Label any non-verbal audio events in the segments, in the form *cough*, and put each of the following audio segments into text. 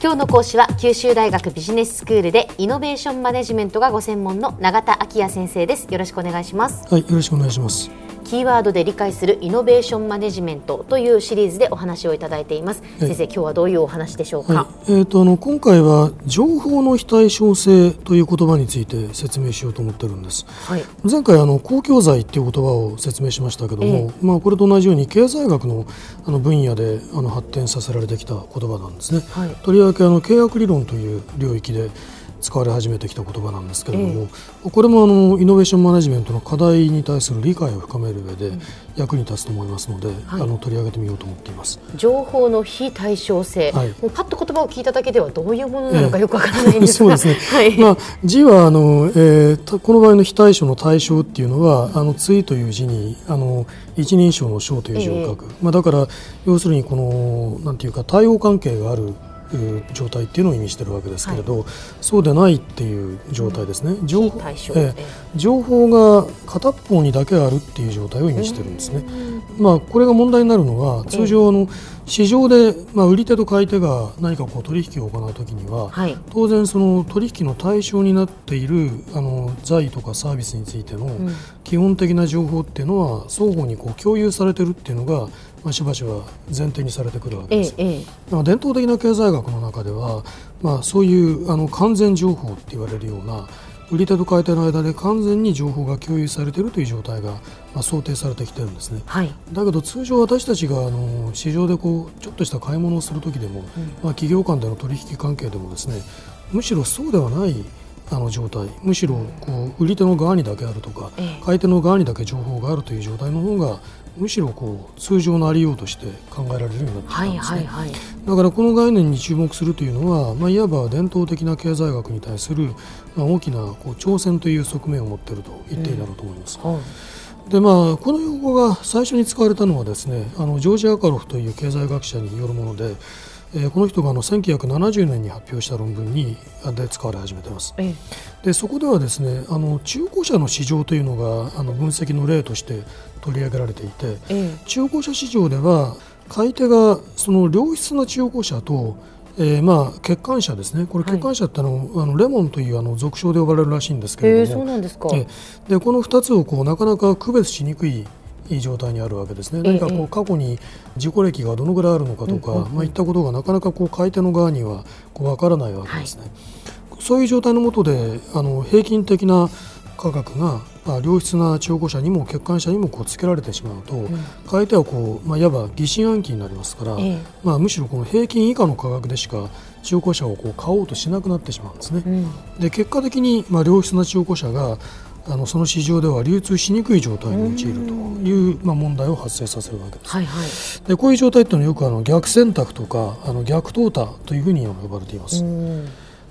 今日の講師は九州大学ビジネススクールでイノベーションマネジメントがご専門の永田昭也先生です。よろしくお願いします。はいよろしくお願いします。キーワードで理解するイノベーションマネジメントというシリーズでお話をいただいています、先生今日はどういうお話でしょうか、はい、えーと、あの今回は情報の非対称性という言葉について説明しようと思ってるんです、はい、前回あの公共財っていう言葉を説明しましたけども、えー、まあこれと同じように経済学のあの分野であの発展させられてきた言葉なんですね、はい、とりわけあの契約理論という領域で使われ始めてきた言葉なんですけれども、えー、これもあのイノベーションマネジメントの課題に対する理解を深める上で役に立つと思いますので、うんあの取り上げてみようと思っています、情報の非対称性、はい、もうパッと言葉を聞いただけではどういうものなのかよくわからないんですが、えー、そうですね、*laughs* はい、まあ、字はあの、えー、この場合の非対称の対象っていうのはあの対という字にあの一人称の称という字を書く、えー、まあ、だから要するにこのなんていうか対応関係がある状態っていうのを意味しているわけですけれど、はい、そうでないっていう状態ですね、うん、情報え情報が片方にだけあるっていう状態を意味しているんですね。まあ、これが問題になるのは通常あの、市場で、まあ、売り手と買い手が何かこう取引を行うときには、はい、当然その取引の対象になっているあの財とかサービスについての基本的な情報っていうのは双方にこう共有されているっていうのがまあ、しばしば前提にされてくるわけです、ええ、伝統的な経済学の中では、まあ、そういうあの完全情報って言われるような売り手と買い手の間で完全に情報が共有されているという状態が、まあ、想定されてきてるんですね、はい、だけど通常私たちがあの市場でこうちょっとした買い物をするときでも、うん、まあ、企業間での取引関係でもですねむしろそうではないあの状態。むしろこう売り手の側にだけあるとか、ええ、買い手の側にだけ情報があるという状態の方がむしろこう通常のありようとして考えられるようになってきたんですね、はいはいはい、だからこの概念に注目するというのは、まあ、いわば伝統的な経済学に対する、まあ、大きなこう挑戦という側面を持っていると言っていいだろうと思います。うん。はい。でまあ、この用語が最初に使われたのはですねあのジョージ・アカロフという経済学者によるもので、えー、この人があの1970年に発表した論文にで使われ始めています。でそこではですねあの中古車の市場というのがあの分析の例として取り上げられていて、中古車市場では買い手がその良質な中古車とえー、まあ欠陥車ですね、これ、欠陥車ってあの、はい、あのレモンというあの俗称で呼ばれるらしいんですけれども、えー、そうなんですか、えー、でこの2つをこうなかなか区別しにくいいい状態にあるわけですね、何かこう過去に事故歴がどのぐらいあるのかとか、まあ、いったことがなかなかこう買い手の側にはこう分からないわけですね。はい、そういう状態のもとであの平均的な価格が、まあ、良質な中古車にも欠陥車にもこうつけられてしまうと、うん、買い手はこう、まあ、いわば疑心暗鬼になりますから、え。まあ、むしろこの平均以下の価格でしか中古車をこう買おうとしなくなってしまうんですね。うん、で結果的に、まあ、良質な中古車があのその市場では流通しにくい状態に陥るという、まあ、問題を発生させるわけです。はいはい、でこういう状態というのはよくあの逆選択とかあの逆淘汰というふうに呼ばれています。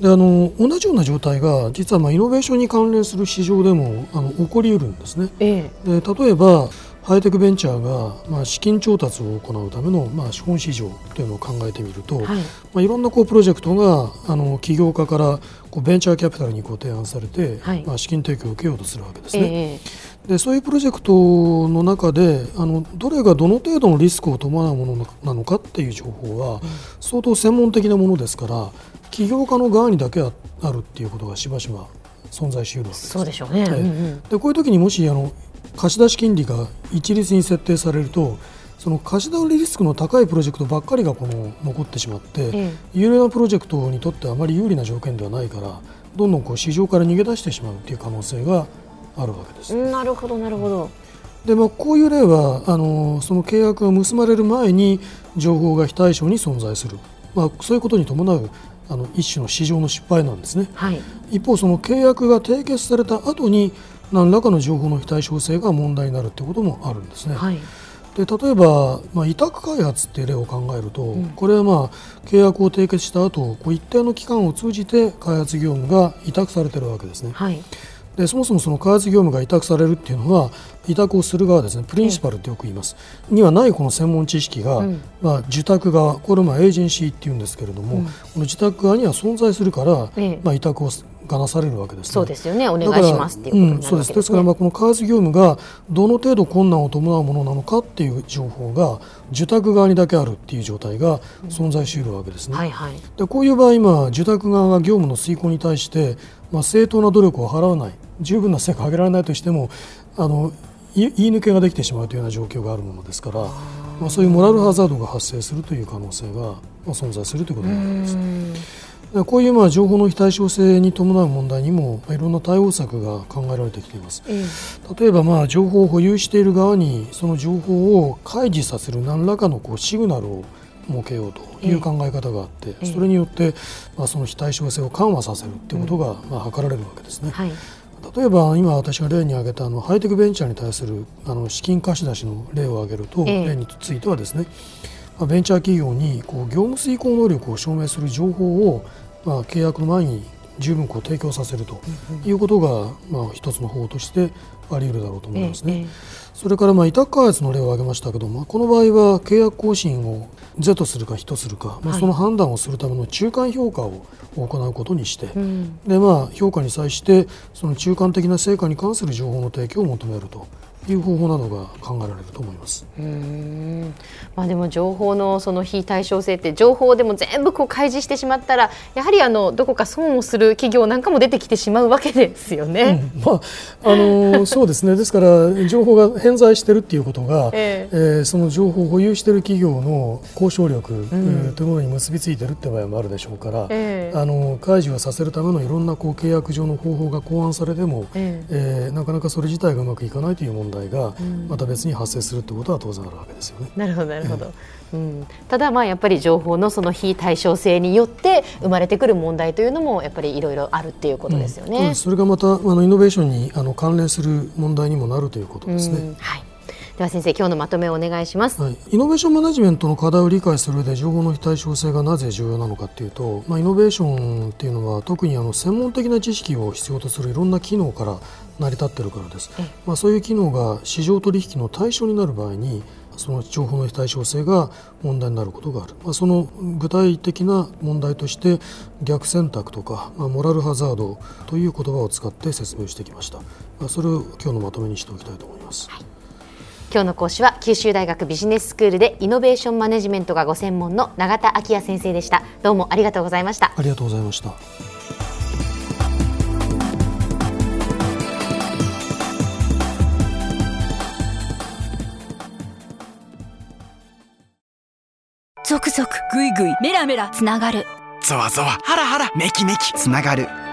であの同じような状態が実はまあイノベーションに関連する市場でもあの起こりうるんですね。ええ、で例えばハイテクベンチャーが、まあ、資金調達を行うための、まあ、資本市場というのを考えてみると、はい。まあ、いろんなこうプロジェクトがあの起業家からこうベンチャーキャピタルにこう提案されて、はい、まあ、資金提供を受けようとするわけですね。えー、でそういうプロジェクトの中であのどれがどの程度のリスクを伴うものなのかっていう情報は、相当専門的なものですから起業家の側にだけあるっていうことがしばしば存在しうるわけです。そうでしょうね、はいうんうん、でこういう時にもしあの貸し出し金利が一律に設定されるとその貸し出しリスクの高いプロジェクトばっかりがこの残ってしまって、ええ、有料なプロジェクトにとってあまり有利な条件ではないからどんどんこう市場から逃げ出してしまうという可能性があるわけです。なるほどなるほど。でまあ、こういう例はあのその契約が結ばれる前に情報が非対称に存在する、まあ、そういうことに伴うあの一種の市場の失敗なんですね、はい、一方、その契約が締結された後に何らかの情報の非対称性が問題になるということもあるんですね。はい。で例えば、まあ、委託開発っていう例を考えると、うん、これは、まあ、契約を締結した後こう一定の期間を通じて開発業務が委託されているわけですね。はい、でそもそもその開発業務が委託されるっていうのは委託をする側ですね。プリンシパルってよく言います、うん、にはないこの専門知識が、うん、まあ、受託側これをまあエージェンシーっていうんですけれども、うん、この受託側には存在するから、まあ、委託をがなされるわけです、ね、そうですよね。お願いしますっていうことになるわけです、ね、そうです。ですからまあこの開発業務がどの程度困難を伴うものなのかっていう情報が受託側にだけあるっていう状態が存在しているわけですね、はいはい、でこういう場合今受託側が業務の遂行に対してまあ正当な努力を払わない。十分な成果を上げられないとしてもあの言い抜けができてしまうというような状況があるものですから、まあ、そういうモラルハザードが発生するという可能性が、まあ、存在するということになります。こういうまあ情報の非対称性に伴う問題にもいろんな対応策が考えられてきています。例えばまあ情報を保有している側にその情報を開示させる何らかのこうシグナルを設けようという考え方があって、それによってまあその非対称性を緩和させるということがまあ図られるわけですね。はい例えば今私が例に挙げたあのハイテクベンチャーに対するあの資金貸し出しの例を挙げると、例についてはですね、まあ、ベンチャー企業にこう業務遂行能力を証明する情報を、まあ、契約の前に十分こう提供させるということが、まあ、一つの方法としてあり得るだろうと思いますね。それからまあ委託開発の例を挙げましたけども、この場合は契約更新を是とするか非とするか、まあ、その判断をするための中間評価を行うことにして、でまあ、評価に際してその中間的な成果に関する情報の提供を求めるという方法などが考えられると思います。うんまあ、でも情報のその非対称性って情報でも全部こう開示してしまったらやはりあのどこか損をする企業なんかも出てきてしまうわけですよね。うん、まああの *laughs* そうですね。ですから情報が偏在しているっていうことが、えー、えー、その情報を保有している企業の交渉力、うん、というものに結びついているって場合もあるでしょうから、えー、あの開示をさせるためのいろんなこう契約上の方法が考案されても、えー、えー、なかなかそれ自体がうまくいかないという問題がまた別に発生するということは当然あるわけですよね。なるほどなるほど、うん、ただまあやっぱり情報のその非対称性によって生まれてくる問題というのもやっぱりいろいろあるっていうことですよね。うん、それがまたあのイノベーションにあの関連する問題にもなるということですね。はいでは先生今日のまとめをお願いします、はい、イノベーションマネジメントの課題を理解する上で情報の非対称性がなぜ重要なのかというと、まあ、イノベーションっていうのは特にあの専門的な知識を必要とするいろんな機能から成り立っているからです、まあ、そういう機能が市場取引の対象になる場合にその情報の非対称性が問題になることがある、まあ、その具体的な問題として逆選択とか、まあ、モラルハザードという言葉を使って説明してきました、まあ、それを今日のまとめにしておきたいと思います、はい、今日の講師は九州大学ビジネススクールでイノベーションマネジメントがご専門の永田昭也先生でした。どうもありがとうございました。ありがとうございました。ゾクゾクグイグイメラメラつながる。ゾワゾワハラハラメキメキつながる